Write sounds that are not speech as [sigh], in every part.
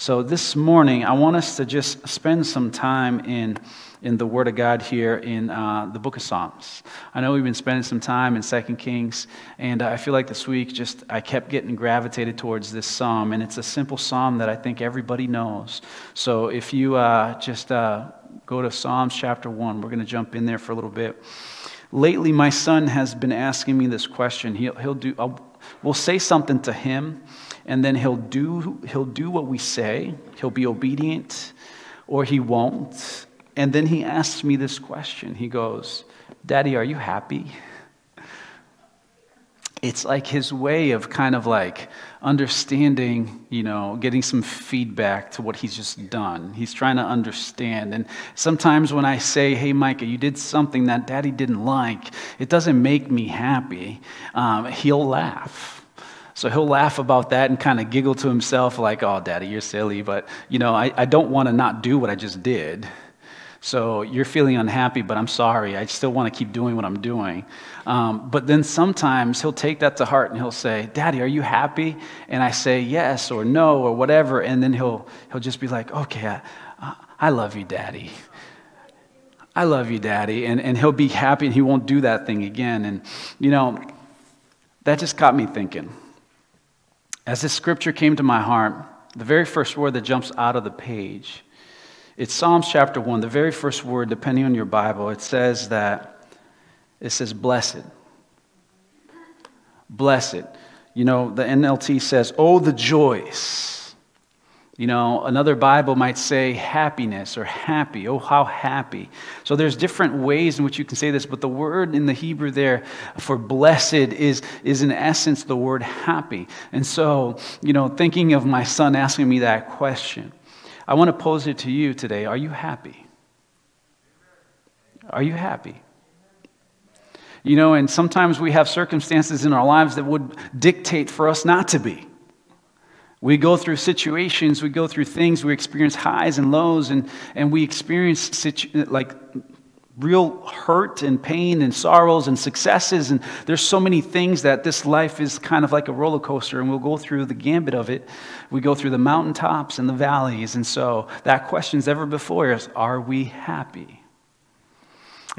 So this morning, I want us to just spend some time in, in the Word of God here in uh, the book of Psalms. I know we've been spending some time in Second Kings, and I feel like this week just I kept getting gravitated towards this psalm, and it's a simple psalm that I think everybody knows. So if you uh, just uh, go to Psalms chapter 1, we're going to jump in there for a little bit. Lately, my son has been asking me this question. He'll, he'll do, I'll, we'll say something to him and then he'll do, he'll do what we say, he'll be obedient, or he won't. And then he asks me this question. He goes, Daddy, are you happy? It's like his way of kind of like understanding, you know, getting some feedback to what he's just done. He's trying to understand. And sometimes when I say, hey, Micah, you did something that daddy didn't like, it doesn't make me happy, um, he'll laugh so he'll laugh about that and kind of giggle to himself, like, oh, daddy, you're silly. But, you know, I, I don't want to not do what I just did. So you're feeling unhappy, but I'm sorry. I still want to keep doing what I'm doing. Um, but then sometimes he'll take that to heart and he'll say, Daddy, are you happy? And I say yes or no or whatever. And then he'll, he'll just be like, Okay, I, I love you, Daddy. I love you, Daddy. And, and he'll be happy and he won't do that thing again. And, you know, that just got me thinking. As this scripture came to my heart, the very first word that jumps out of the page, it's Psalms chapter 1, the very first word, depending on your Bible, it says that, it says, blessed. Blessed. You know, the NLT says, oh, the joys you know, another Bible might say happiness or happy. Oh, how happy. So there's different ways in which you can say this, but the word in the Hebrew there for blessed is, is in essence the word happy. And so, you know, thinking of my son asking me that question, I want to pose it to you today. Are you happy? Are you happy? You know, and sometimes we have circumstances in our lives that would dictate for us not to be. We go through situations, we go through things, we experience highs and lows, and, and we experience situ- like real hurt and pain and sorrows and successes. And there's so many things that this life is kind of like a roller coaster, and we'll go through the gambit of it. We go through the mountaintops and the valleys. And so that question's ever before us are we happy?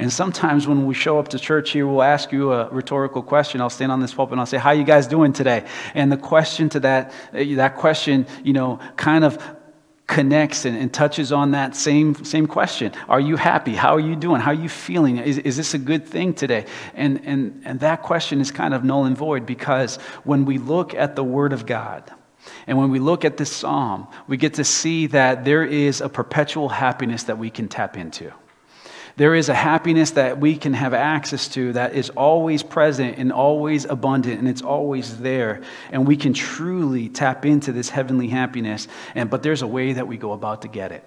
And sometimes when we show up to church here, we'll ask you a rhetorical question. I'll stand on this pulpit and I'll say, "How you guys doing today?" And the question to that eh, that question, you know, kind of connects and, and, touches on that same, same question. Are you happy? How are you doing? How are you feeling? Is, is this a good thing today? And, and, and that question is kind of null and void because when we look at the Word of God, and when we look at this psalm, we get to see that there is a perpetual happiness that we can tap into. There is a happiness that we can have access to that is always present and always abundant and it's always there. And we can truly tap into this heavenly happiness. And, but there's a way that we go about to get it.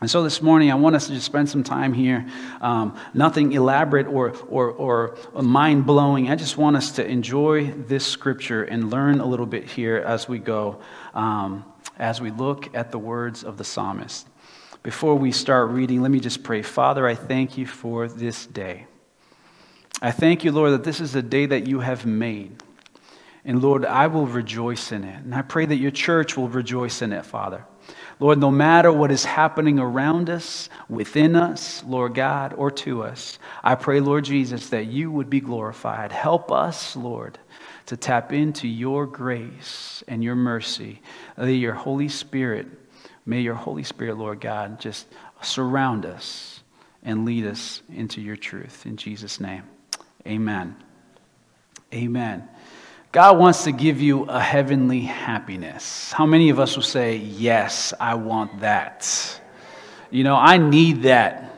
And so this morning, I want us to just spend some time here. Um, nothing elaborate or, or, or mind blowing. I just want us to enjoy this scripture and learn a little bit here as we go, um, as we look at the words of the psalmist. Before we start reading, let me just pray. Father, I thank you for this day. I thank you, Lord, that this is a day that you have made. And Lord, I will rejoice in it. And I pray that your church will rejoice in it, Father. Lord, no matter what is happening around us, within us, Lord God, or to us, I pray, Lord Jesus, that you would be glorified. Help us, Lord, to tap into your grace and your mercy. That your Holy Spirit May your Holy Spirit, Lord God, just surround us and lead us into your truth. In Jesus' name, amen. Amen. God wants to give you a heavenly happiness. How many of us will say, Yes, I want that? You know, I need that.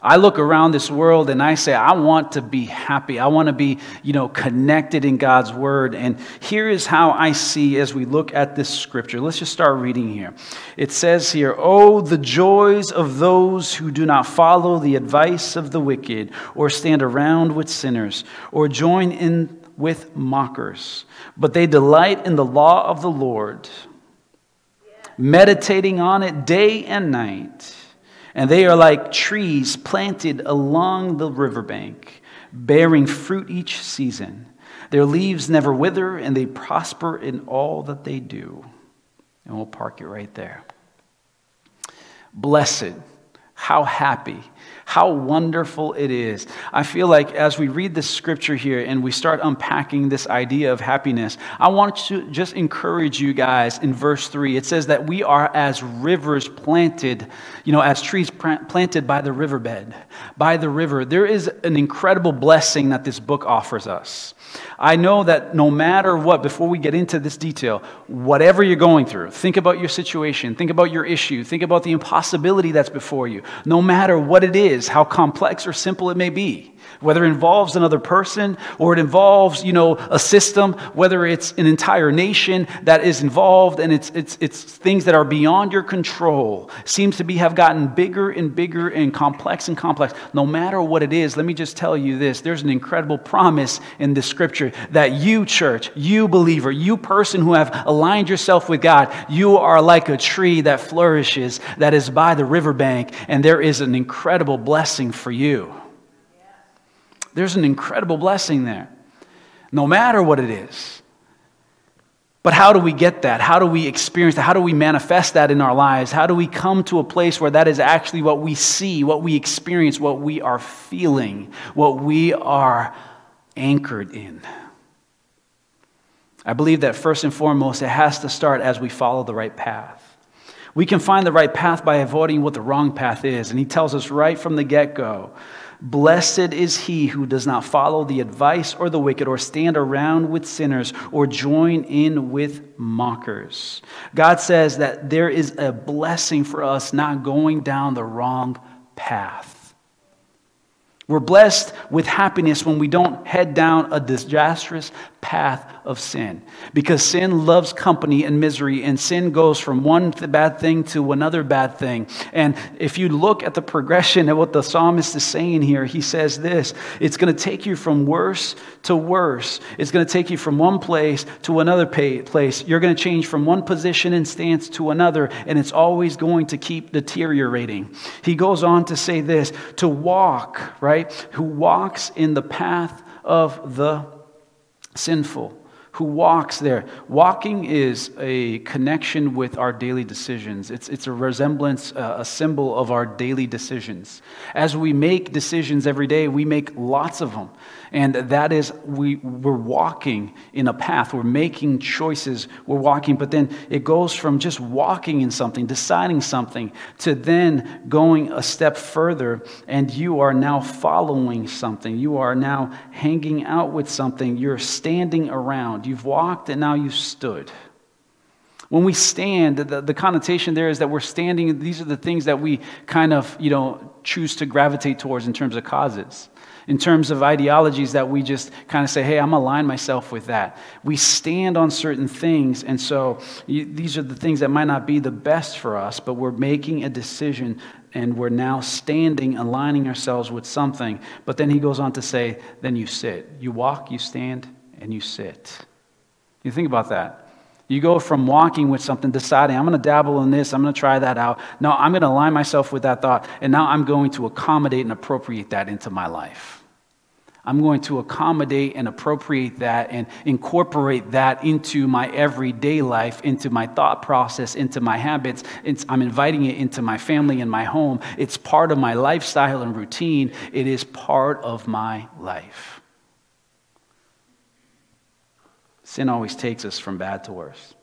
I look around this world and I say, I want to be happy. I want to be, you know, connected in God's word. And here is how I see as we look at this scripture. Let's just start reading here. It says here, Oh, the joys of those who do not follow the advice of the wicked, or stand around with sinners, or join in with mockers, but they delight in the law of the Lord, meditating on it day and night. And they are like trees planted along the riverbank, bearing fruit each season. Their leaves never wither, and they prosper in all that they do. And we'll park it right there. Blessed, how happy, how wonderful it is. I feel like as we read this scripture here and we start unpacking this idea of happiness, I want to just encourage you guys in verse 3. It says that we are as rivers planted, you know, as trees planted by the riverbed, by the river. There is an incredible blessing that this book offers us. I know that no matter what, before we get into this detail, whatever you're going through, think about your situation, think about your issue, think about the impossibility that's before you. No matter what it is, how complex or simple it may be, whether it involves another person or it involves, you know, a system, whether it's an entire nation that is involved and it's, it's, it's things that are beyond your control, seems to be have gotten bigger and bigger and complex and complex. No matter what it is, let me just tell you this. There's an incredible promise in this scripture that you, church, you believer, you person who have aligned yourself with God, you are like a tree that flourishes, that is by the riverbank, and there is an incredible blessing for you. There's an incredible blessing there, no matter what it is. But how do we get that? How do we experience that? How do we manifest that in our lives? How do we come to a place where that is actually what we see, what we experience, what we are feeling, what we are anchored in? I believe that first and foremost, it has to start as we follow the right path. We can find the right path by avoiding what the wrong path is. And he tells us right from the get go Blessed is he who does not follow the advice or the wicked, or stand around with sinners, or join in with mockers. God says that there is a blessing for us not going down the wrong path. We're blessed with happiness when we don't head down a disastrous path of sin. Because sin loves company and misery, and sin goes from one bad thing to another bad thing. And if you look at the progression of what the psalmist is saying here, he says this it's going to take you from worse to worse. It's going to take you from one place to another place. You're going to change from one position and stance to another, and it's always going to keep deteriorating. He goes on to say this to walk, right? Who walks in the path of the sinful who walks there. Walking is a connection with our daily decisions. It's, it's a resemblance, uh, a symbol of our daily decisions. As we make decisions every day, we make lots of them. And that is, we, we're walking in a path, we're making choices, we're walking, but then it goes from just walking in something, deciding something, to then going a step further, and you are now following something. You are now hanging out with something. You're standing around. You've walked, and now you've stood. When we stand, the, the connotation there is that we're standing, these are the things that we kind of, you know, choose to gravitate towards in terms of causes in terms of ideologies that we just kind of say, hey, I'm align myself with that. We stand on certain things, and so you, these are the things that might not be the best for us, but we're making a decision and we're now standing, aligning ourselves with something. But then he goes on to say, then you sit. You walk, you stand, and you sit. You think about that. You go from walking with something, deciding, I'm going to dabble in this, I'm going to try that out. No, I'm going to align myself with that thought, and now I'm going to accommodate and appropriate that into my life. I'm going to accommodate and appropriate that and incorporate that into my everyday life, into my thought process, into my habits. It's, I'm inviting it into my family and my home. It's part of my lifestyle and routine. It is part of my life. Sin always takes us from bad to worse.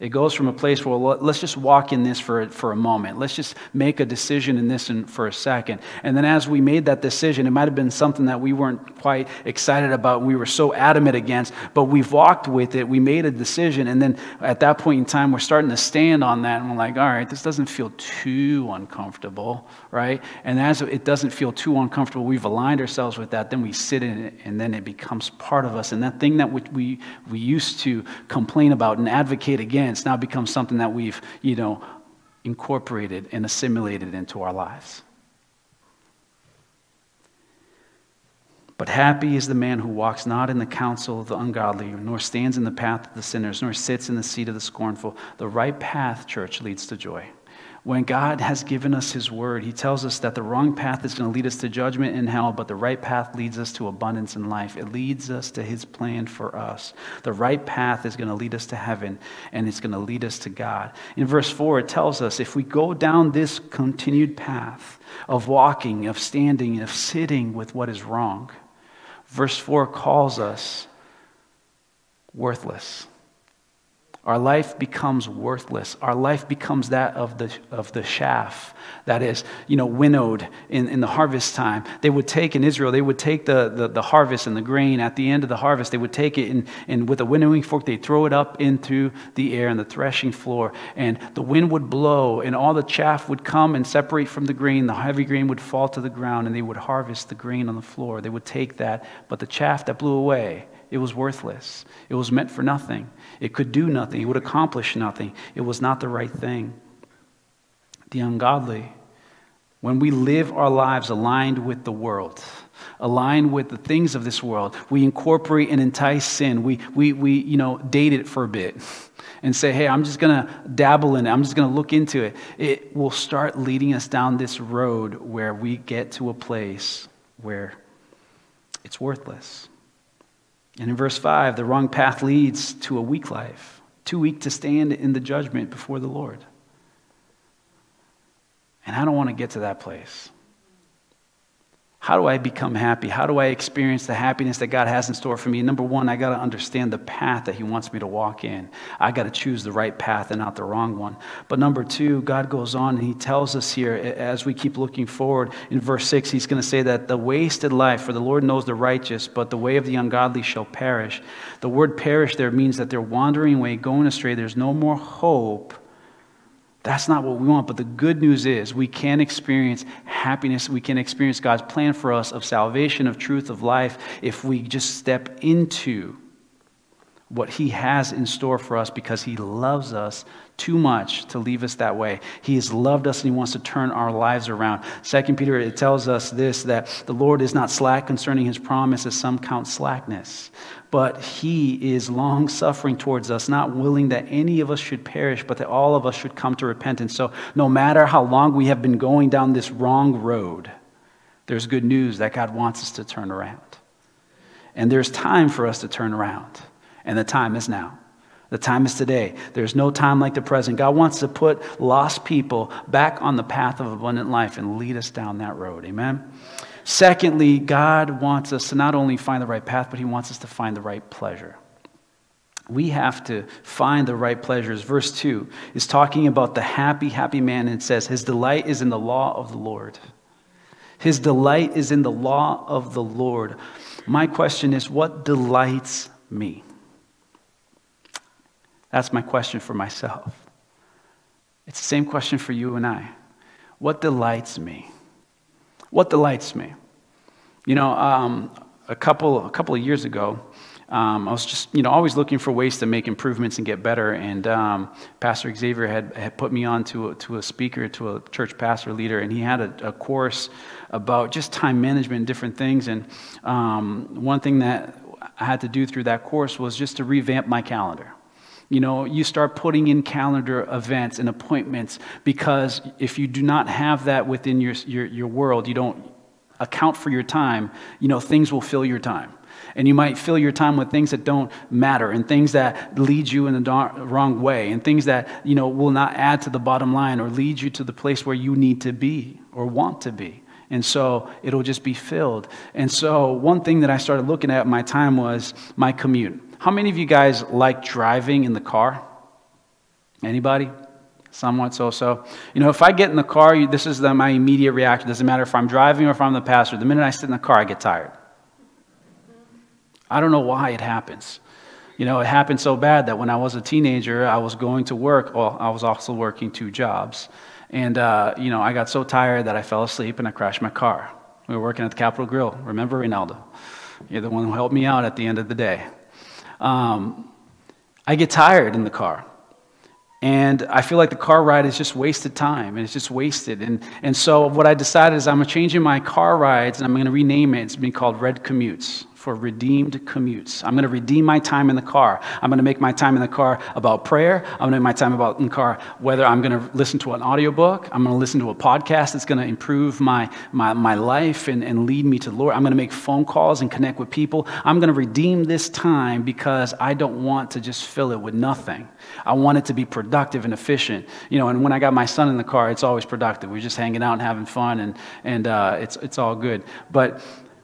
It goes from a place where well, let's just walk in this for, for a moment. Let's just make a decision in this in, for a second. And then as we made that decision, it might have been something that we weren't quite excited about, we were so adamant against, but we've walked with it. We made a decision. And then at that point in time, we're starting to stand on that. And we're like, all right, this doesn't feel too uncomfortable, right? And as it doesn't feel too uncomfortable, we've aligned ourselves with that. Then we sit in it, and then it becomes part of us. And that thing that we, we used to complain about and advocate against, it's now become something that we've, you know, incorporated and assimilated into our lives. But happy is the man who walks not in the counsel of the ungodly, nor stands in the path of the sinners, nor sits in the seat of the scornful. The right path, church, leads to joy. When God has given us His word, He tells us that the wrong path is going to lead us to judgment and hell, but the right path leads us to abundance in life. It leads us to His plan for us. The right path is going to lead us to heaven, and it's going to lead us to God. In verse 4, it tells us if we go down this continued path of walking, of standing, of sitting with what is wrong, verse 4 calls us worthless. Our life becomes worthless. Our life becomes that of the, of the chaff that is, you know, winnowed in, in the harvest time. They would take in Israel, they would take the, the, the harvest and the grain at the end of the harvest. They would take it and, and with a winnowing fork, they'd throw it up into the air and the threshing floor. And the wind would blow and all the chaff would come and separate from the grain. The heavy grain would fall to the ground and they would harvest the grain on the floor. They would take that, but the chaff that blew away, it was worthless. It was meant for nothing. It could do nothing. It would accomplish nothing. It was not the right thing. The ungodly, when we live our lives aligned with the world, aligned with the things of this world, we incorporate and entice sin. We, we, we you know, date it for a bit [laughs] and say, hey, I'm just going to dabble in it. I'm just going to look into it. It will start leading us down this road where we get to a place where it's worthless. And in verse 5, the wrong path leads to a weak life, too weak to stand in the judgment before the Lord. And I don't want to get to that place. How do I become happy? How do I experience the happiness that God has in store for me? Number one, I got to understand the path that He wants me to walk in. I got to choose the right path and not the wrong one. But number two, God goes on and He tells us here, as we keep looking forward, in verse six, He's going to say that the wasted life, for the Lord knows the righteous, but the way of the ungodly shall perish. The word perish there means that they're wandering away, going astray. There's no more hope that's not what we want. But the good news is we can experience happiness. We can experience God's plan for us of salvation, of truth, of life, if we just step into what He has in store for us because He loves us too much to leave us that way. He has loved us and He wants to turn our lives around. Second Peter, it tells us this that the Lord is not slack concerning His promise, as some count slackness, but he is long suffering towards us, not willing that any of us should perish, but that all of us should come to repentance. So, no matter how long we have been going down this wrong road, there's good news that God wants us to turn around. And there's time for us to turn around, and the time is now. The time is today. There's no time like the present. God wants to put lost people back on the path of abundant life and lead us down that road. Amen. Secondly, God wants us to not only find the right path, but He wants us to find the right pleasure. We have to find the right pleasures. Verse 2 is talking about the happy, happy man, and it says, His delight is in the law of the Lord. His delight is in the law of the Lord. My question is, what delights me? That's my question for myself. It's the same question for you and I. What delights me? What delights me? You know, um, a, couple, a couple of years ago, um, I was just, you know, always looking for ways to make improvements and get better. And um, Pastor Xavier had, had put me on to a, to a speaker, to a church pastor leader, and he had a, a course about just time management and different things. And um, one thing that I had to do through that course was just to revamp my calendar. You know, you start putting in calendar events and appointments because if you do not have that within your, your, your world, you don't account for your time, you know, things will fill your time. And you might fill your time with things that don't matter and things that lead you in the wrong way and things that, you know, will not add to the bottom line or lead you to the place where you need to be or want to be. And so it'll just be filled. And so one thing that I started looking at my time was my commute. How many of you guys like driving in the car? Anybody? Somewhat so so. You know, if I get in the car, this is the, my immediate reaction. Doesn't matter if I'm driving or if I'm the passenger. The minute I sit in the car, I get tired. I don't know why it happens. You know, it happened so bad that when I was a teenager, I was going to work. Well, I was also working two jobs. And, uh, you know, I got so tired that I fell asleep and I crashed my car. We were working at the Capital Grille. Remember, Ronaldo? You're the one who helped me out at the end of the day. Um, I get tired in the car. And I feel like the car ride is just wasted time and it's just wasted. And, and so what I decided is I'm changing my car rides and I'm going to rename it. It's being called Red Commutes for redeemed commutes. I'm going to redeem my time in the car. I'm going to make my time in the car about prayer. I'm going to make my time about in the car whether I'm going to listen to an audiobook, I'm going to listen to a podcast that's going to improve my, my, my life and, and lead me to the Lord. I'm going to make phone calls and connect with people. I'm going to redeem this time because I don't want to just fill it with nothing. I want it to be productive and efficient. You know, and when I got my son in the car, it's always productive. We're just hanging out and having fun, and, and uh, it's, it's all good. But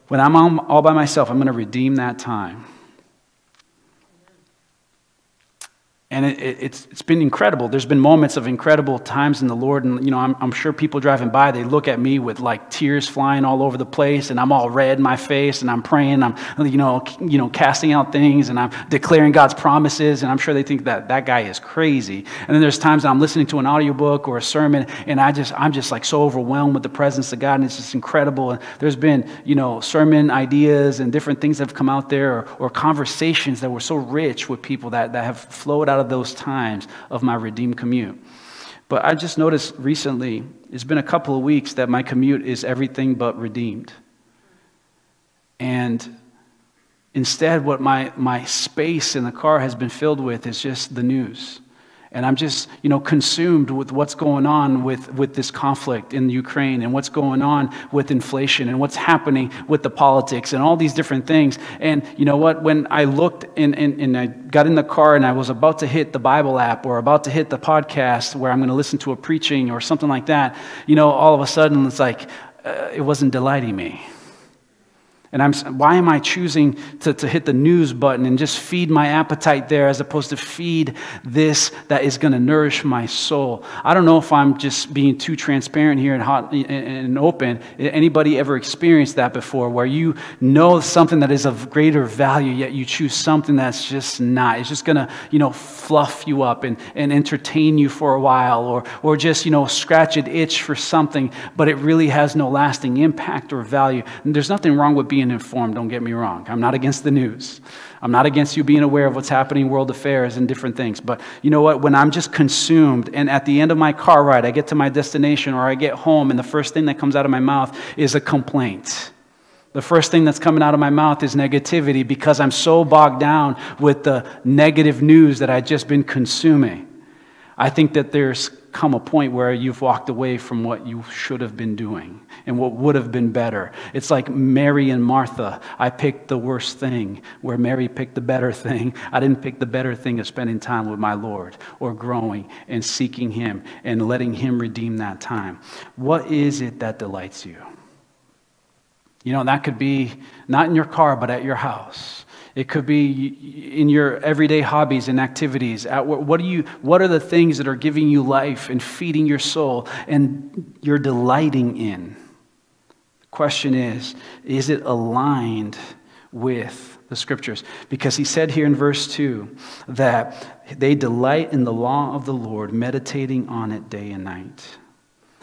when I'm all by myself, I'm going to redeem that time. And it, it, it's, it's been incredible. There's been moments of incredible times in the Lord. And, you know, I'm, I'm sure people driving by, they look at me with like tears flying all over the place. And I'm all red in my face. And I'm praying. I'm, you know, you know, casting out things. And I'm declaring God's promises. And I'm sure they think that that guy is crazy. And then there's times I'm listening to an audiobook or a sermon. And I just, I'm just like so overwhelmed with the presence of God. And it's just incredible. And there's been, you know, sermon ideas and different things that have come out there or, or conversations that were so rich with people that, that have flowed out out of those times of my redeemed commute. But I just noticed recently, it's been a couple of weeks that my commute is everything but redeemed. And instead, what my, my space in the car has been filled with is just the news. And I'm just, you know, consumed with what's going on with, with this conflict in Ukraine and what's going on with inflation and what's happening with the politics and all these different things. And you know what? When I looked and, and, and I got in the car and I was about to hit the Bible app or about to hit the podcast where I'm going to listen to a preaching or something like that, you know, all of a sudden it's like, uh, it wasn't delighting me. And I'm, why am I choosing to, to hit the news button and just feed my appetite there as opposed to feed this that is going to nourish my soul? I don't know if I'm just being too transparent here and, hot, and open. Anybody ever experienced that before where you know something that is of greater value, yet you choose something that's just not? It's just going to, you know, fluff you up and, and entertain you for a while or, or just, you know, scratch an itch for something, but it really has no lasting impact or value. And there's nothing wrong with being being informed, don't get me wrong. I'm not against the news. I'm not against you being aware of what's happening in world affairs and different things. But you know what? When I'm just consumed and at the end of my car ride, I get to my destination or I get home and the first thing that comes out of my mouth is a complaint. The first thing that's coming out of my mouth is negativity because I'm so bogged down with the negative news that I've just been consuming. I think that there's come a point where you've walked away from what you should have been doing and what would have been better. It's like Mary and Martha. I picked the worst thing, where Mary picked the better thing. [laughs] I didn't pick the better thing of spending time with my Lord or growing and seeking Him and letting Him redeem that time. What is it that delights you? You know, that could be not in your car, but at your house. It could be in your everyday hobbies and activities. What, are you, what are the things that are giving you life and feeding your soul and you're delighting in? The question is is it aligned with the scriptures? Because he said here in verse 2 that they delight in the law of the Lord, meditating on it day and night.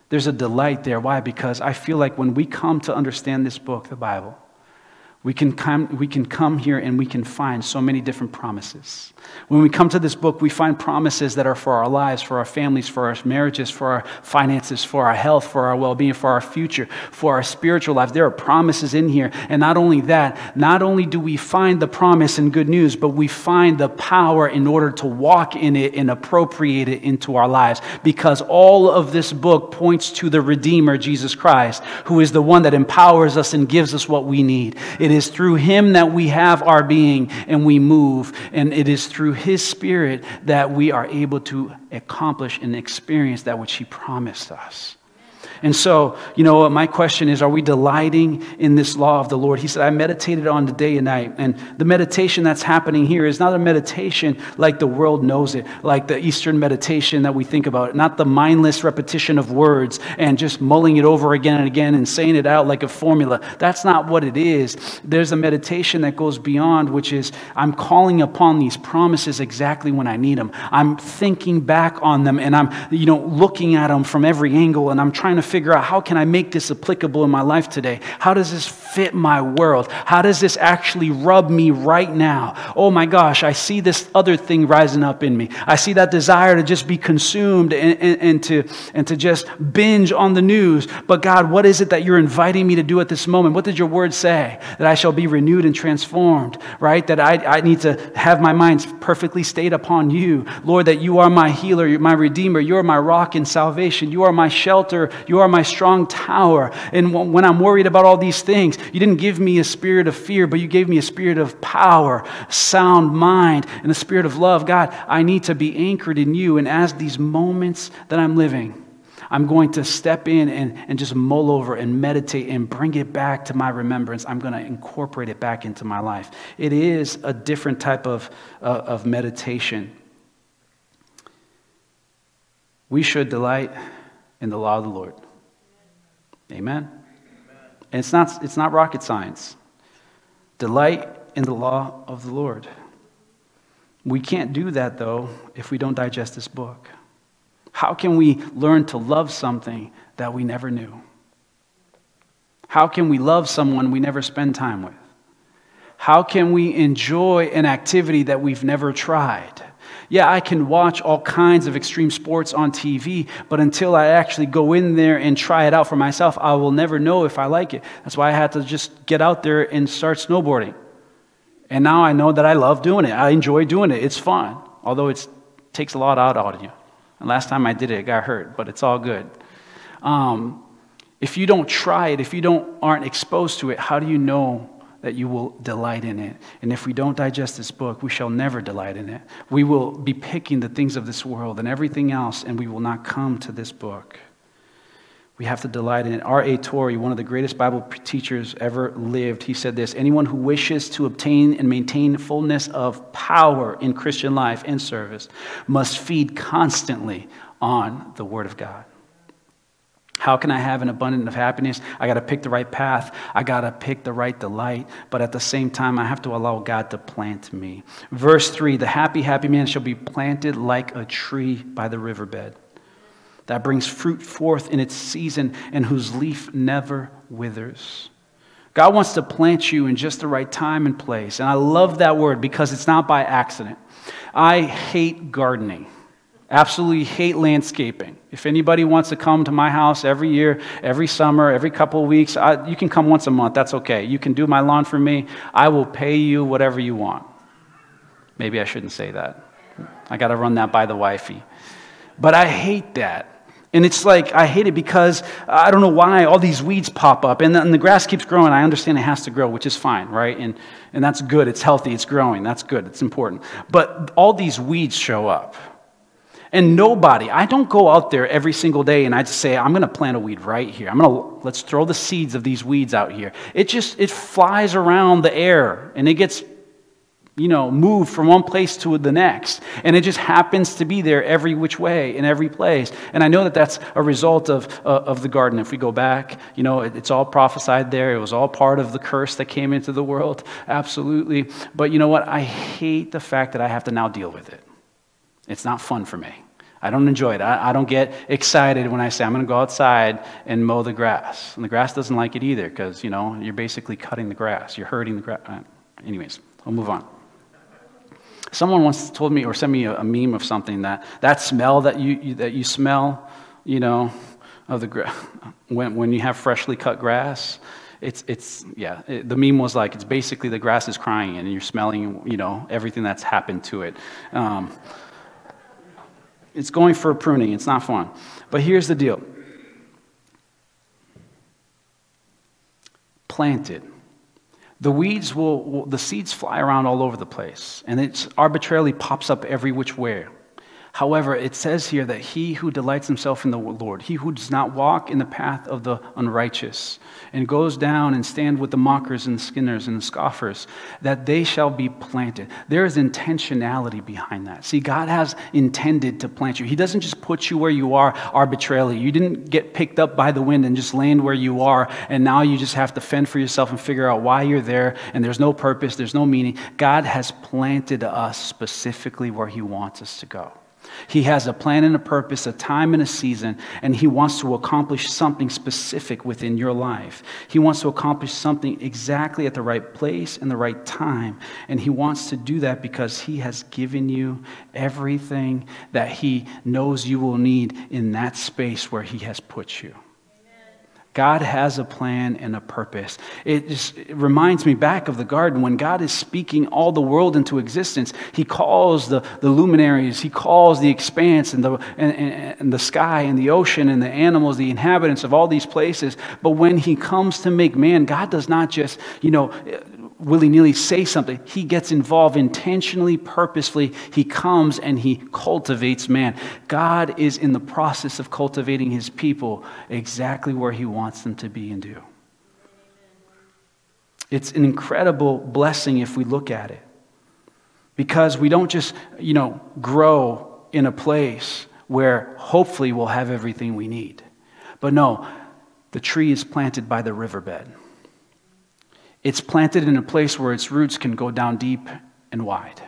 There's a delight there. Why? Because I feel like when we come to understand this book, the Bible, we can, come, we can come here and we can find so many different promises. When we come to this book, we find promises that are for our lives, for our families, for our marriages, for our finances, for our health, for our well being, for our future, for our spiritual lives. There are promises in here. And not only that, not only do we find the promise and good news, but we find the power in order to walk in it and appropriate it into our lives. Because all of this book points to the Redeemer, Jesus Christ, who is the one that empowers us and gives us what we need. It is through him that we have our being and we move. And it is through his spirit that we are able to accomplish and experience that which he promised us. And so, you know, my question is are we delighting in this law of the Lord? He said, I meditated on the day and night. And the meditation that's happening here is not a meditation like the world knows it, like the Eastern meditation that we think about, not the mindless repetition of words and just mulling it over again and again and saying it out like a formula. That's not what it is. There's a meditation that goes beyond, which is I'm calling upon these promises exactly when I need them. I'm thinking back on them and I'm, you know, looking at them from every angle and I'm trying to figure out how can I make this applicable in my life today? How does this fit my world? How does this actually rub me right now? Oh my gosh, I see this other thing rising up in me. I see that desire to just be consumed and, and, and to, and to just binge on the news. But God, what is it that you're inviting me to do at this moment? What did your word say? That I shall be renewed and transformed, right? That I, I need to have my mind perfectly stayed upon you. Lord, that you are my healer, my redeemer, you are my rock in salvation, you are my shelter, you are my strong tower. And when I'm worried about all these things, you didn't give me a spirit of fear, but you gave me a spirit of power, sound mind, and a spirit of love. God, I need to be anchored in you. And as these moments that I'm living, I'm going to step in and, and just mull over and meditate and bring it back to my remembrance. I'm going to incorporate it back into my life. It is a different type of, uh, of meditation. We should delight in the law of the Lord. Amen. And it's not, it's not rocket science. Delight in the law of the Lord. We can't do that, though, if we don't digest this book. How can we learn to love something that we never knew? How can we love someone we never spend time with? How can we enjoy an activity that we've never tried? Yeah, I can watch all kinds of extreme sports on TV, but until I actually go in there and try it out for myself, I will never know if I like it. That's why I had to just get out there and start snowboarding. And now I know that I love doing it. I enjoy doing it. It's fun, although it takes a lot out of you. And last time I did it, it got hurt, but it's all good. Um, if you don't try it, if you don't aren't exposed to it, how do you know that you will delight in it? And if we don't digest this book, we shall never delight in it. We will be picking the things of this world and everything else, and we will not come to this book. We have to delight in it. R.A. Torrey, one of the greatest Bible teachers ever lived, he said this Anyone who wishes to obtain and maintain fullness of power in Christian life and service must feed constantly on the Word of God. How can I have an abundance of happiness? I got to pick the right path. I got to pick the right delight. But at the same time, I have to allow God to plant me. Verse 3 The happy, happy man shall be planted like a tree by the riverbed that brings fruit forth in its season and whose leaf never withers. God wants to plant you in just the right time and place. And I love that word because it's not by accident. I hate gardening. Absolutely hate landscaping. If anybody wants to come to my house every year, every summer, every couple of weeks, I, you can come once a month. That's okay. You can do my lawn for me. I will pay you whatever you want. Maybe I shouldn't say that. I got to run that by the wifey. But I hate that. And it's like, I hate it because I don't know why all these weeds pop up and the, and the, grass keeps growing. I understand it has to grow, which is fine, right? And, and that's good. It's healthy. It's growing. That's good. It's important. But all these weeds show up. And nobody, I don't go out there every single day and I just say, I'm going to plant a weed right here. I'm going to, let's throw the seeds of these weeds out here. It just, it flies around the air and it gets you know, moved from one place to the next. And it just happens to be there every which way in every place. And I know that that's a result of, uh, of the garden. If we go back, you know, it, it's all prophesied there. It was all part of the curse that came into the world. Absolutely. But you know what? I hate the fact that I have to now deal with it. It's not fun for me. I don't enjoy it. I, I don't get excited when I say I'm going to go outside and mow the grass. And the grass doesn't like it either because, you know, you're basically cutting the grass. You're hurting the grass. Uh, anyways, we'll move on. Someone once told me or sent me a, a meme of something that that smell that you, you that you smell, you know, of the gra- [laughs] when when you have freshly cut grass. It's, it's yeah, it, the meme was like, it's basically the grass is crying and you're smelling, you know, everything that's happened to it. Um, it's going for pruning. It's not fun. But here's the deal planted the weeds will, will, the seeds fly around all over the place, and it arbitrarily pops up every which way. However, it says here that he who delights himself in the Lord, he who does not walk in the path of the unrighteous, and goes down and stand with the mockers and skinners and scoffers, that they shall be planted. There is intentionality behind that. See, God has intended to plant you. He doesn't just put you where you are arbitrarily. You didn't get picked up by the wind and just land where you are, and now you just have to fend for yourself and figure out why you're there, and there's no purpose, there's no meaning. God has planted us specifically where He wants us to go. He has a plan and a purpose, a time and a season, and He wants to accomplish something specific within your life. He wants to accomplish something exactly at the right place and the right time. And He wants to do that because He has given you everything that He knows you will need in that space where He has put you. God has a plan and a purpose. It just it reminds me back of the garden when God is speaking all the world into existence. He calls the, the luminaries, He calls the expanse and the, and, and, and the sky and the ocean and the animals, the inhabitants of all these places. But when He comes to make man, God does not just, you know, willy nilly say something. He gets involved intentionally, purposefully. He comes and he cultivates man. God is in the process of cultivating his people exactly where he wants them to be and do. It's an incredible blessing if we look at it. Because we don't just, you know, grow in a place where hopefully we'll have everything we need. But no, the tree is planted by the riverbed. It's planted in a place where its roots can go down deep and wide.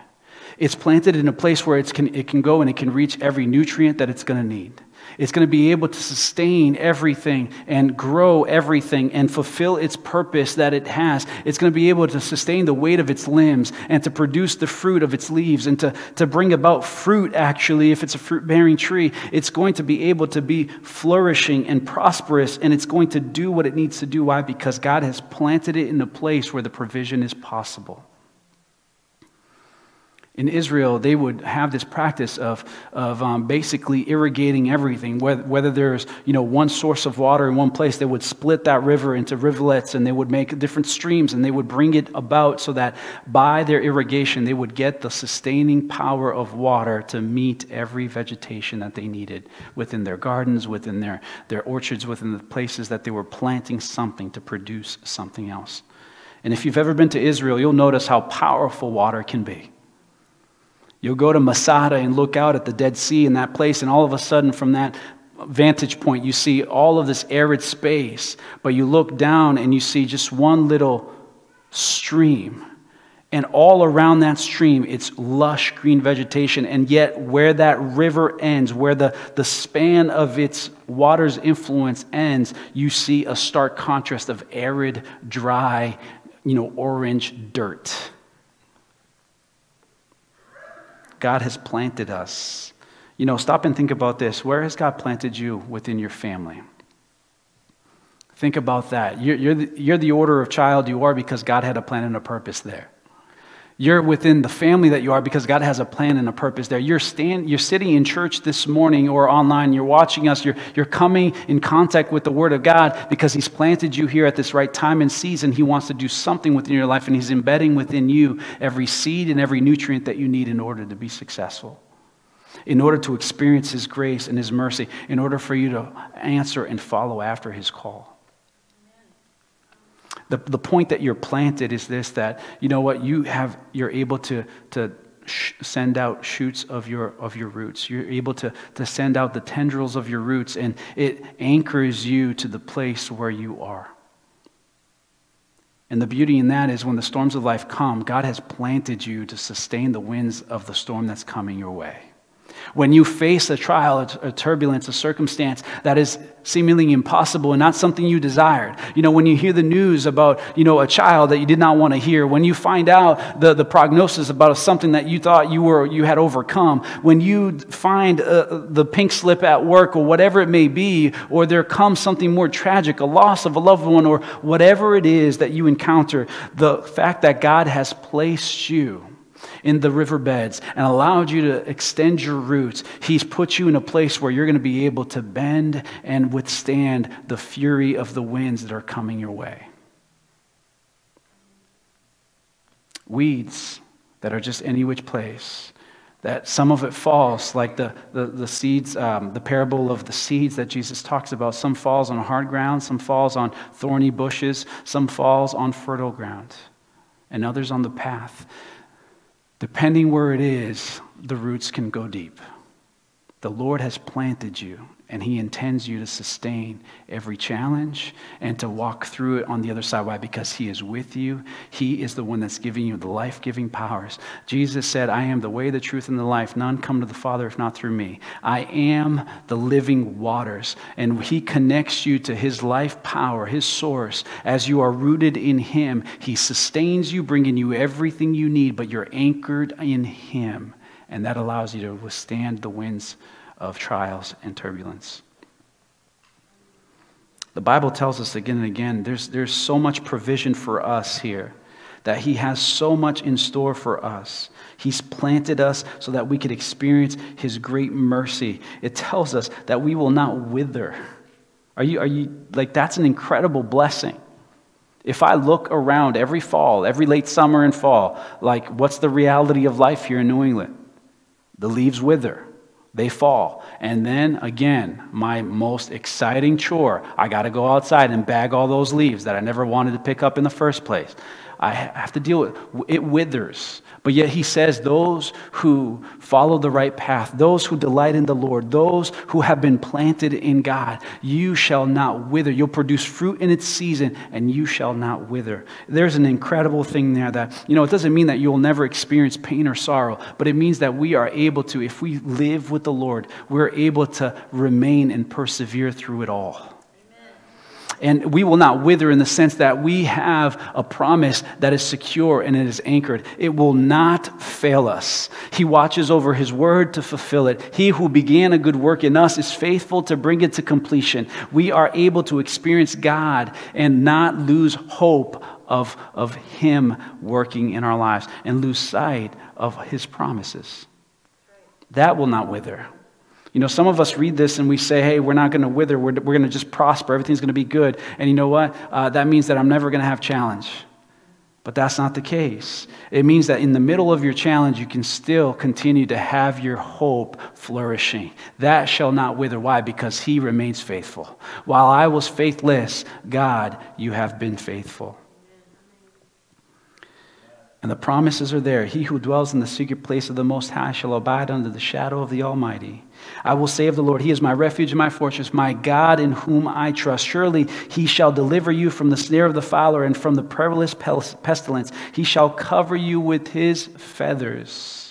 It's planted in a place where it can, it can go and it can reach every nutrient that it's going to need. It's going to be able to sustain everything and grow everything and fulfill its purpose that it has. It's going to be able to sustain the weight of its limbs and to produce the fruit of its leaves and to, to bring about fruit, actually, if it's a fruit bearing tree. It's going to be able to be flourishing and prosperous and it's going to do what it needs to do. Why? Because God has planted it in a place where the provision is possible in Israel, they would have this practice of, of um, basically irrigating everything. Whether, whether there's you know, one source of water in one place, they would split that river into rivulets and they would make different streams and they would bring it about so that by their irrigation, they would get the sustaining power of water to meet every vegetation that they needed within their gardens, within their, their orchards, within the places that they were planting something to produce something else. And if you've ever been to Israel, you'll notice how powerful water can be. You'll go to Masada and look out at the Dead Sea in that place, and all of a sudden, from that vantage point, you see all of this arid space. But you look down and you see just one little stream. And all around that stream, it's lush green vegetation. And yet, where that river ends, where the, the span of its water's influence ends, you see a stark contrast of arid, dry, you know, orange dirt. God has planted us. You know, stop and think about this. Where has God planted you within your family? Think about that. You're, you're, the, you're the order of child you are because God had a plan and a purpose there. You're within the family that you are because God has a plan and a purpose there. You're, stand, you're sitting in church this morning or online, you're watching us, you're, you're coming in contact with the Word of God because He's planted you here at this right time and season. He wants to do something within your life, and He's embedding within you every seed and every nutrient that you need in order to be successful, in order to experience His grace and His mercy, in order for you to answer and follow after His call. The, the point that you're planted is this that, you know what, you have, you're able to, to send out shoots of your, of your roots. You're able to, to send out the tendrils of your roots, and it anchors you to the place where you are. And the beauty in that is when the storms of life come, God has planted you to sustain the winds of the storm that's coming your way. When you face a trial, a turbulence, a circumstance that is seemingly impossible and not something you desired. You know, when you hear the news about, you know, a child that you did not want to hear, when you find out the, the prognosis about something that you thought you were you had overcome, when you find uh, the pink slip at work or whatever it may be, or there comes something more tragic, a loss of a loved one or whatever it is that you encounter, the fact that God has placed you in the riverbeds and allowed you to extend your roots. He's put you in a place where you're going to be able to bend and withstand the fury of the winds that are coming your way. Weeds that are just any which place that some of it falls, like the, the, the seeds, um, the parable of the seeds that Jesus talks about. Some falls on hard ground, some falls on thorny bushes, some falls on fertile ground, and others on the path. Depending where it is, the roots can go deep. The Lord has planted you and he intends you to sustain every challenge and to walk through it on the other side. Why? Because he is with you. He is the one that's giving you the life giving powers. Jesus said, I am the way, the truth, and the life. None come to the Father if not through me. I am the living waters. And he connects you to his life power, his source. As you are rooted in him, he sustains you, bringing you everything you need, but you're anchored in him. And that allows you to withstand the winds of trials and turbulence. The Bible tells us again and again there's, there's so much provision for us here, that He has so much in store for us. He's planted us so that we could experience His great mercy. It tells us that we will not wither. Are you, are you like, that's an incredible blessing. If I look around every fall, every late summer and fall, like, what's the reality of life here in New England? The leaves wither they fall. And then again, my most exciting chore I got to go outside and bag all those leaves that I never wanted to pick up in the first place. I have to deal with it withers. But yet he says those who follow the right path, those who delight in the Lord, those who have been planted in God, you shall not wither. You'll produce fruit in its season and you shall not wither. There's an incredible thing there that, you know, it doesn't mean that you'll never experience pain or sorrow, but it means that we are able to, if we live with the Lord, we're able to remain and persevere through it all. And we will not wither in the sense that we have a promise that is secure and it is anchored. It will not fail us. He watches over his word to fulfill it. He who began a good work in us is faithful to bring it to completion. We are able to experience God and not lose hope of, of him working in our lives and lose sight of his promises. That will not wither. You know, some of us read this and we say, hey, we're not going to wither. We're, we're going to just prosper. Everything's going to be good. And you know what? Uh, that means that I'm never going to have challenge. But that's not the case. It means that in the middle of your challenge, you can still continue to have your hope flourishing. That shall not wither. Why? Because he remains faithful. While I was faithless, God, you have been faithful. And the promises are there. He who dwells in the secret place of the Most High shall abide under the shadow of the Almighty. I will say of the Lord, He is my refuge and my fortress, my God in whom I trust. Surely He shall deliver you from the snare of the fowler and from the perilous pestilence. He shall cover you with His feathers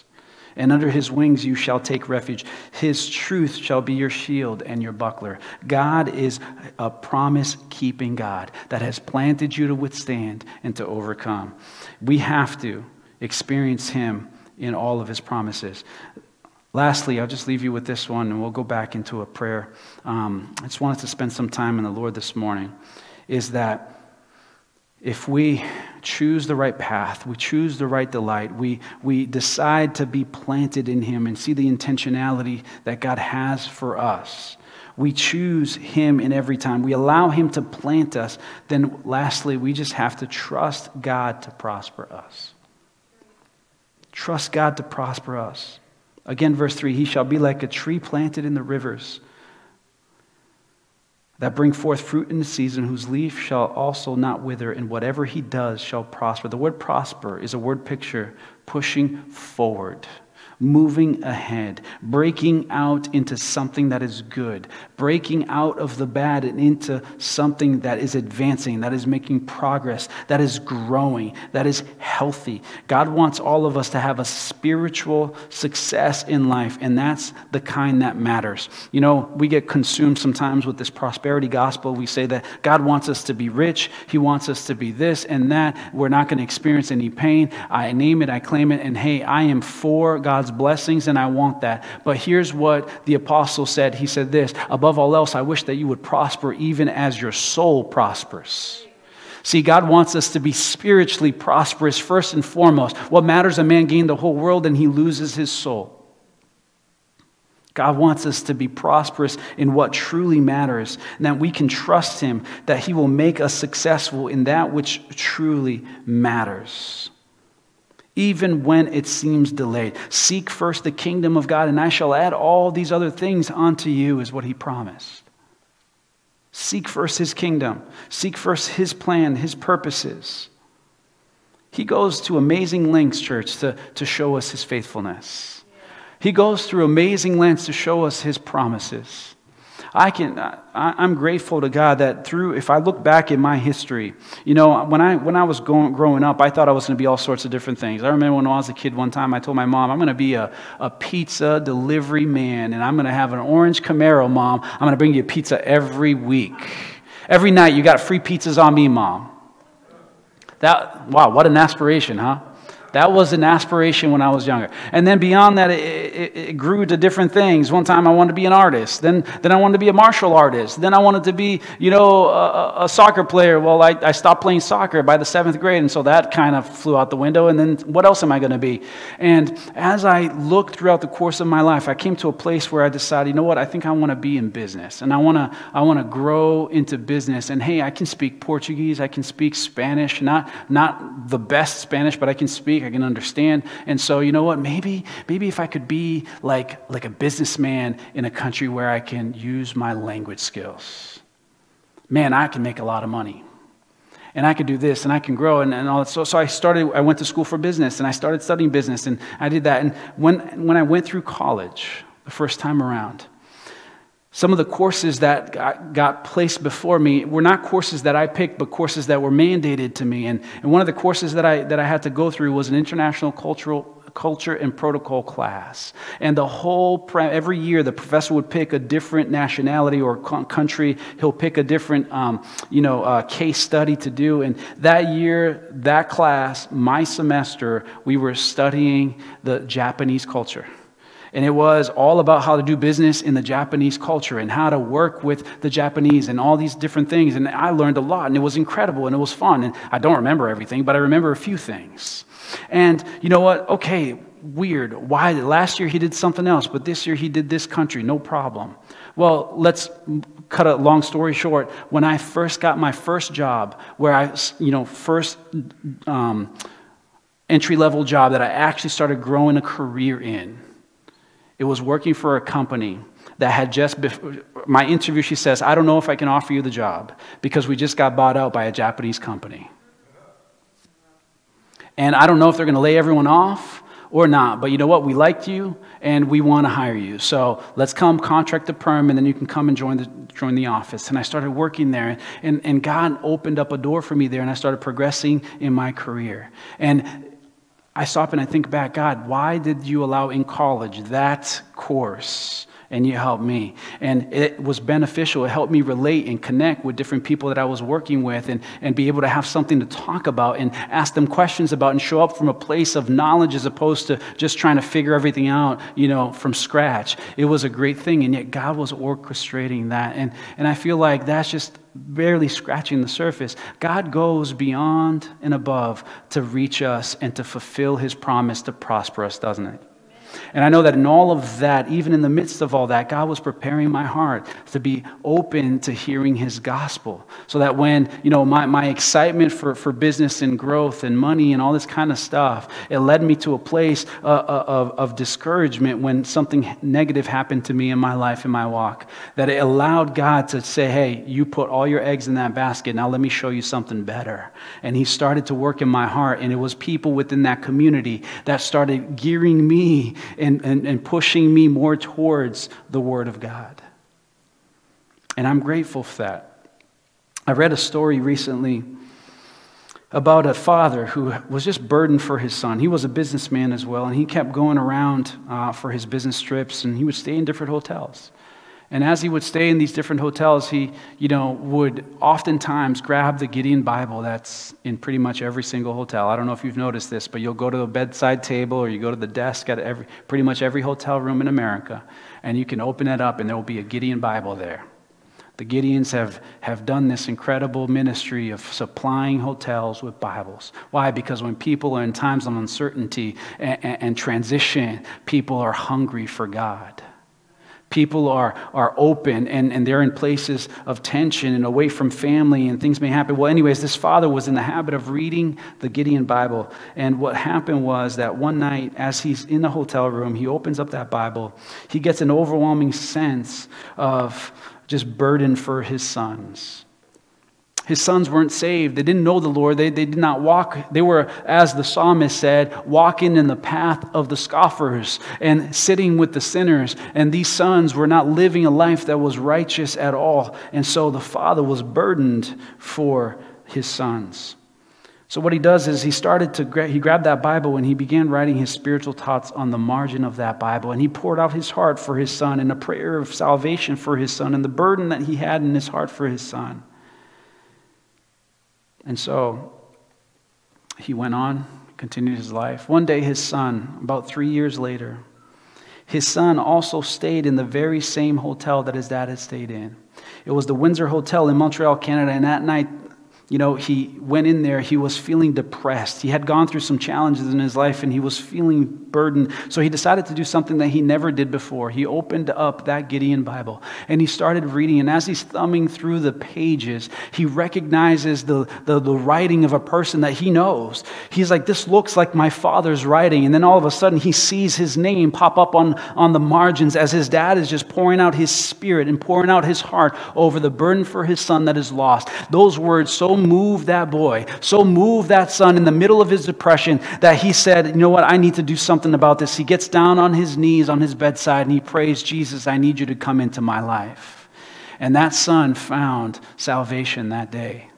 and under his wings you shall take refuge. His truth shall be your shield and your buckler. God is a promise keeping God that has planted you to withstand and to overcome. We have to experience him in all of his promises. Lastly, I'll just leave you with this one and we'll go back into a prayer. Um, I just wanted to spend some time in the Lord this morning. Is that if we choose the right path, we choose the right delight, we, we decide to be planted in Him and see the intentionality that God has for us, we choose Him in every time, we allow Him to plant us, then lastly, we just have to trust God to prosper us. Trust God to prosper us. Again, verse 3 He shall be like a tree planted in the rivers that bring forth fruit in the season, whose leaf shall also not wither, and whatever he does shall prosper. The word prosper is a word picture pushing forward moving ahead, breaking out into something that is good, breaking out of the bad and into something that is advancing, that is making progress, that is growing, that is healthy. God wants all of us to have a spiritual success in life, and that's the kind that matters. You know, we get consumed sometimes with this prosperity gospel. We say that God wants us to be rich, He wants us to be this and that. We're not going to experience any pain. I name it, I claim it, and hey, I am for God's God's blessings, and I want that. But here's what the apostle said He said this Above all else, I wish that you would prosper even as your soul prospers. See, God wants us to be spiritually prosperous first and foremost. What matters, a man gain the whole world and he loses his soul. God wants us to be prosperous in what truly matters, and that we can trust Him, that He will make us successful in that which truly matters even when it seems delayed. Seek first the kingdom of God, and I shall add all these other things unto you, is what he promised. Seek first his kingdom, seek first his plan, his purposes. He goes to amazing lengths, church, to, to show us his faithfulness. He goes through amazing lengths to show us his promises. I can, I, I'm grateful to God that through, if I look back in my history, you know, when I, when I was going, growing up, I thought I was going to be all sorts of different things. I remember when I was a kid one time, I told my mom, I'm going to be a, a pizza delivery man, and I'm going to have an orange Camaro, mom. I'm going to bring you pizza every week. Every night, you got free pizzas on me, mom. That, wow, what an aspiration, huh? That was an aspiration when I was younger. And then beyond that, it, it, it, grew to different things. One time I wanted to be an artist. Then, then I wanted to be a martial artist. Then I wanted to be, you know, a, a soccer player. Well, I, I stopped playing soccer by the seventh grade, and so that kind of flew out the window. And then what else am I going to be? And as I looked throughout the course of my life, I came to a place where I decided, you know what, I think I want to be in business. And I want to I want to grow into business. And hey, I can speak Portuguese. I can speak Spanish. Not, not the best Spanish, but I can speak. I can understand. And so, you know what? Maybe, maybe if I could be like, like a businessman in a country where I can use my language skills, man, I can make a lot of money. And I could do this and I can grow and, and all that. So, so I started, I went to school for business and I started studying business and I did that. And when, when I went through college the first time around, some of the courses that got, placed before me were not courses that I picked, but courses that were mandated to me. And, and one of the courses that I, that I had to go through was an international cultural culture and protocol class. And the whole, every year, the professor would pick a different nationality or country. He'll pick a different, um, you know, uh, case study to do. And that year, that class, my semester, we were studying the Japanese culture. And it was all about how to do business in the Japanese culture and how to work with the Japanese and all these different things. And I learned a lot, and it was incredible and it was fun. And I don't remember everything, but I remember a few things. And you know what? Okay, weird. Why? Last year he did something else, but this year he did this country, no problem. Well, let's cut a long story short. When I first got my first job, where I, you know, first um, entry level job that I actually started growing a career in, it was working for a company that had just, before, my interview, she says, I don't know if I can offer you the job because we just got bought out by a Japanese company. And I don't know if they're going to lay everyone off or not, but you know what? We liked you and we want to hire you. So let's come contract the perm and then you can come and join the, join the office. And I started working there and, and God opened up a door for me there and I started progressing in my career. And I stop and I think back, God, why did you allow in college that course? and you helped me. And it was beneficial. It helped me relate and connect with different people that I was working with and, and be able to have something to talk about and ask them questions about and show up from a place of knowledge as opposed to just trying to figure everything out, you know, from scratch. It was a great thing. And yet God was orchestrating that. And, and I feel like that's just barely scratching the surface. God goes beyond and above to reach us and to fulfill his promise to prosper us, doesn't it? And I know that in all of that, even in the midst of all that, God was preparing my heart to be open to hearing his gospel. So that when, you know, my, my excitement for, for business and growth and money and all this kind of stuff, it led me to a place uh, uh of, of discouragement when something negative happened to me in my life, in my walk. That it allowed God to say, hey, you put all your eggs in that basket. Now let me show you something better. And he started to work in my heart. And it was people within that community that started gearing me and, and, and pushing me more towards the Word of God. And I'm grateful for that. I read a story recently about a father who was just burdened for his son. He was a businessman as well, and he kept going around uh, for his business trips, and he would stay in different hotels. And as he would stay in these different hotels, he, you know, would oftentimes grab the Gideon Bible that's in pretty much every single hotel. I don't know if you've noticed this, but you'll go to the bedside table or you go to the desk at every, pretty much every hotel room in America, and you can open it up and there will be a Gideon Bible there. The Gideons have, have done this incredible ministry of supplying hotels with Bibles. Why? Because when people are in times of uncertainty and, and, and transition, people are hungry for God. People are, are open and, and they're in places of tension and away from family and things may happen. Well, anyways, this father was in the habit of reading the Gideon Bible. And what happened was that one night, as he's in the hotel room, he opens up that Bible. He gets an overwhelming sense of just burden for his sons. His sons weren't saved. They didn't know the Lord. They, they did not walk. They were, as the psalmist said, walking in the path of the scoffers and sitting with the sinners. And these sons were not living a life that was righteous at all. And so the father was burdened for his sons. So what he does is he started to he grabbed that Bible and he began writing his spiritual thoughts on the margin of that Bible and he poured out his heart for his son and a prayer of salvation for his son and the burden that he had in his heart for his son. And so he went on, continued his life. One day, his son, about three years later, his son also stayed in the very same hotel that his dad had stayed in. It was the Windsor Hotel in Montreal, Canada, and that night you know, he went in there, he was feeling depressed. He had gone through some challenges in his life and he was feeling burdened. So he decided to do something that he never did before. He opened up that Gideon Bible and he started reading. And as he's thumbing through the pages, he recognizes the, the, the writing of a person that he knows. He's like, This looks like my father's writing. And then all of a sudden, he sees his name pop up on, on the margins as his dad is just pouring out his spirit and pouring out his heart over the burden for his son that is lost. Those words so moved that boy, so moved that son in the middle of his depression that he said, You know what? I need to do something about this. He gets down on his knees on his bedside and he prays, Jesus, I need you to come into my life. And that son found salvation that day.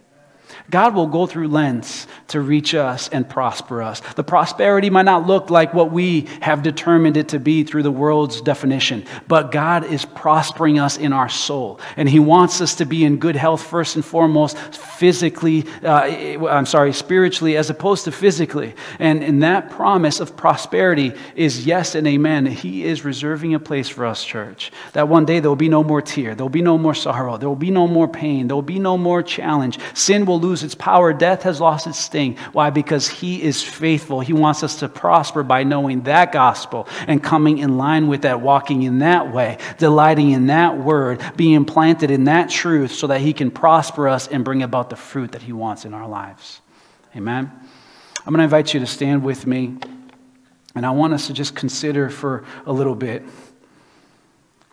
God will go through lengths to reach us and prosper us. The prosperity might not look like what we have determined it to be through the world's definition, but God is prospering us in our soul. And He wants us to be in good health first and foremost, physically, uh, I'm sorry, spiritually, as opposed to physically. And, and that promise of prosperity is yes and amen. He is reserving a place for us, church. That one day there will be no more tear, there will be no more sorrow, there will be no more pain, there will be no more challenge. Sin will lose its power. Death has lost its sting. Why? Because He is faithful. He wants us to prosper by knowing that gospel and coming in line with that, walking in that way, delighting in that word, being planted in that truth so that He can prosper us and bring about the fruit that He wants in our lives. Amen. I'm going to invite you to stand with me, and I want us to just consider for a little bit.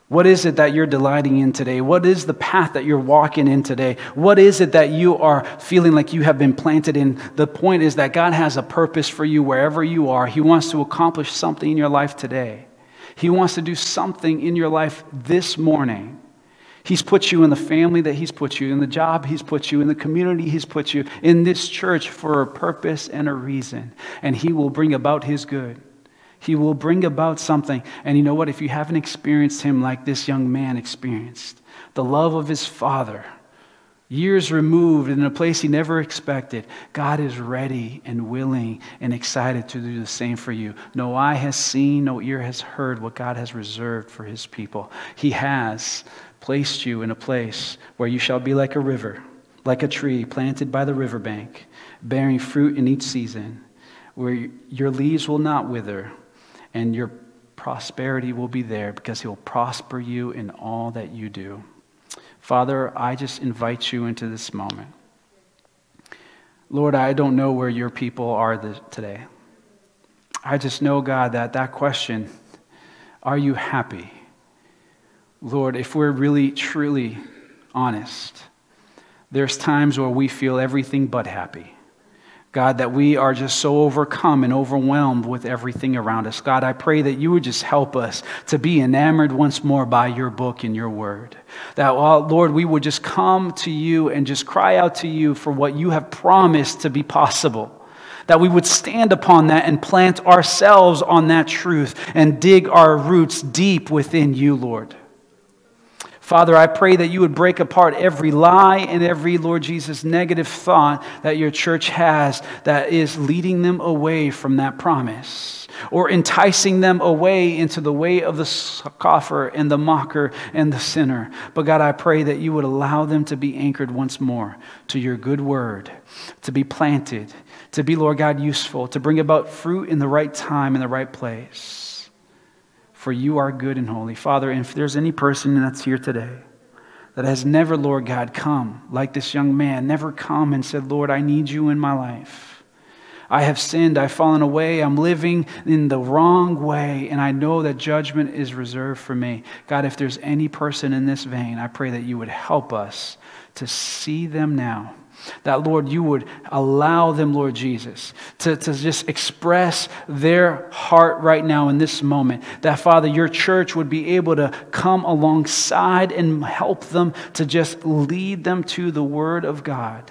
What is it that you're delighting in today? What is the path that you're walking in today? What is it that you are feeling like you have been planted in? The point is that God has a purpose for you wherever you are. He wants to accomplish something in your life today. He wants to do something in your life this morning. He's put you in the family that He's put you, in the job He's put you, in the community He's put you, in this church for a purpose and a reason. And He will bring about His good. He will bring about something. And you know what? If you haven't experienced him like this young man experienced, the love of his father, years removed in a place he never expected, God is ready and willing and excited to do the same for you. No eye has seen, no ear has heard what God has reserved for his people. He has placed you in a place where you shall be like a river, like a tree planted by the riverbank, bearing fruit in each season, where your leaves will not wither and your prosperity will be there because He will prosper you in all that you do. Father, I just invite you into this moment. Lord, I don't know where your people are today. I just know, God, that that question, are you happy? Lord, if we're really, truly honest, there's times where we feel everything but happy. God, that we are just so overcome and overwhelmed with everything around us. God, I pray that you would just help us to be enamored once more by your book and your word. That, uh, Lord, we would just come to you and just cry out to you for what you have promised to be possible. That we would stand upon that and plant ourselves on that truth and dig our roots deep within you, Lord. Father, I pray that you would break apart every lie and every, Lord Jesus, negative thought that your church has that is leading them away from that promise or enticing them away into the way of the scoffer and the mocker and the sinner. But God, I pray that you would allow them to be anchored once more to your good word, to be planted, to be, Lord God, useful, to bring about fruit in the right time, in the right place for you are good and holy. Father, if there's any person that's here today that has never, Lord God, come like this young man, never come and said, Lord, I need you in my life. I have sinned. I've fallen away. I'm living in the wrong way. And I know that judgment is reserved for me. God, if there's any person in this vein, I pray that you would help us to see them now. That, Lord, you would allow them, Lord Jesus, to, to just express their heart right now in this moment. That, Father, your church would be able to come alongside and help them to just lead them to the Word of God.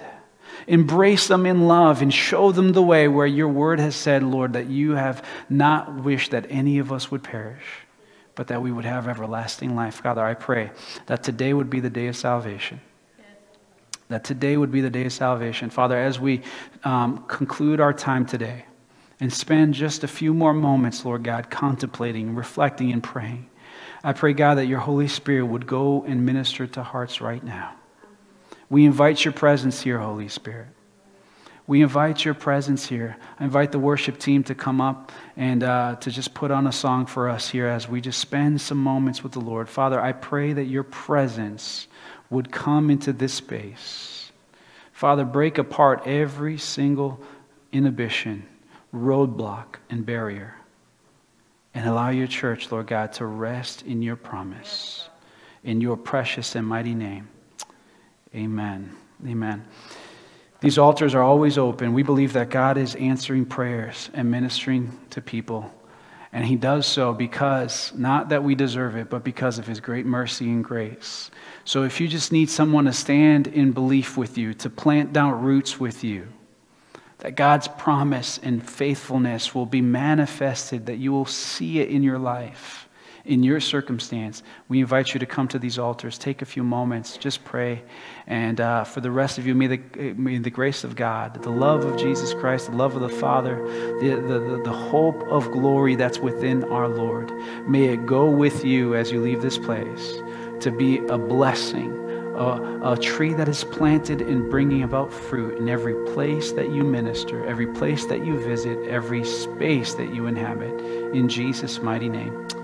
Embrace them in love and show them the way where your word has said, Lord, that you have not wished that any of us would perish, but that we would have everlasting life. Father, I pray that today would be the day of salvation. That today would be the day of salvation. Father, as we um, conclude our time today and spend just a few more moments, Lord God, contemplating, reflecting, and praying, I pray, God, that your Holy Spirit would go and minister to hearts right now. We invite your presence here, Holy Spirit. We invite your presence here. I invite the worship team to come up and uh, to just put on a song for us here as we just spend some moments with the Lord. Father, I pray that your presence would come into this space. Father, break apart every single inhibition, roadblock, and barrier. And allow your church, Lord God, to rest in your promise. In your precious and mighty name. Amen. Amen. These altars are always open. We believe that God is answering prayers and ministering to people. And he does so because, not that we deserve it, but because of his great mercy and grace. So if you just need someone to stand in belief with you, to plant down roots with you, that God's promise and faithfulness will be manifested, that you will see it in your life in your circumstance, we invite you to come to these altars. Take a few moments, just pray. And uh, for the rest of you, may the, may the grace of God, the love of Jesus Christ, the love of the Father, the, the, the hope of glory that's within our Lord, may it go with you as you leave this place to be a blessing. A, a, tree that is planted and bringing about fruit in every place that you minister, every place that you visit, every space that you inhabit. In Jesus' mighty name.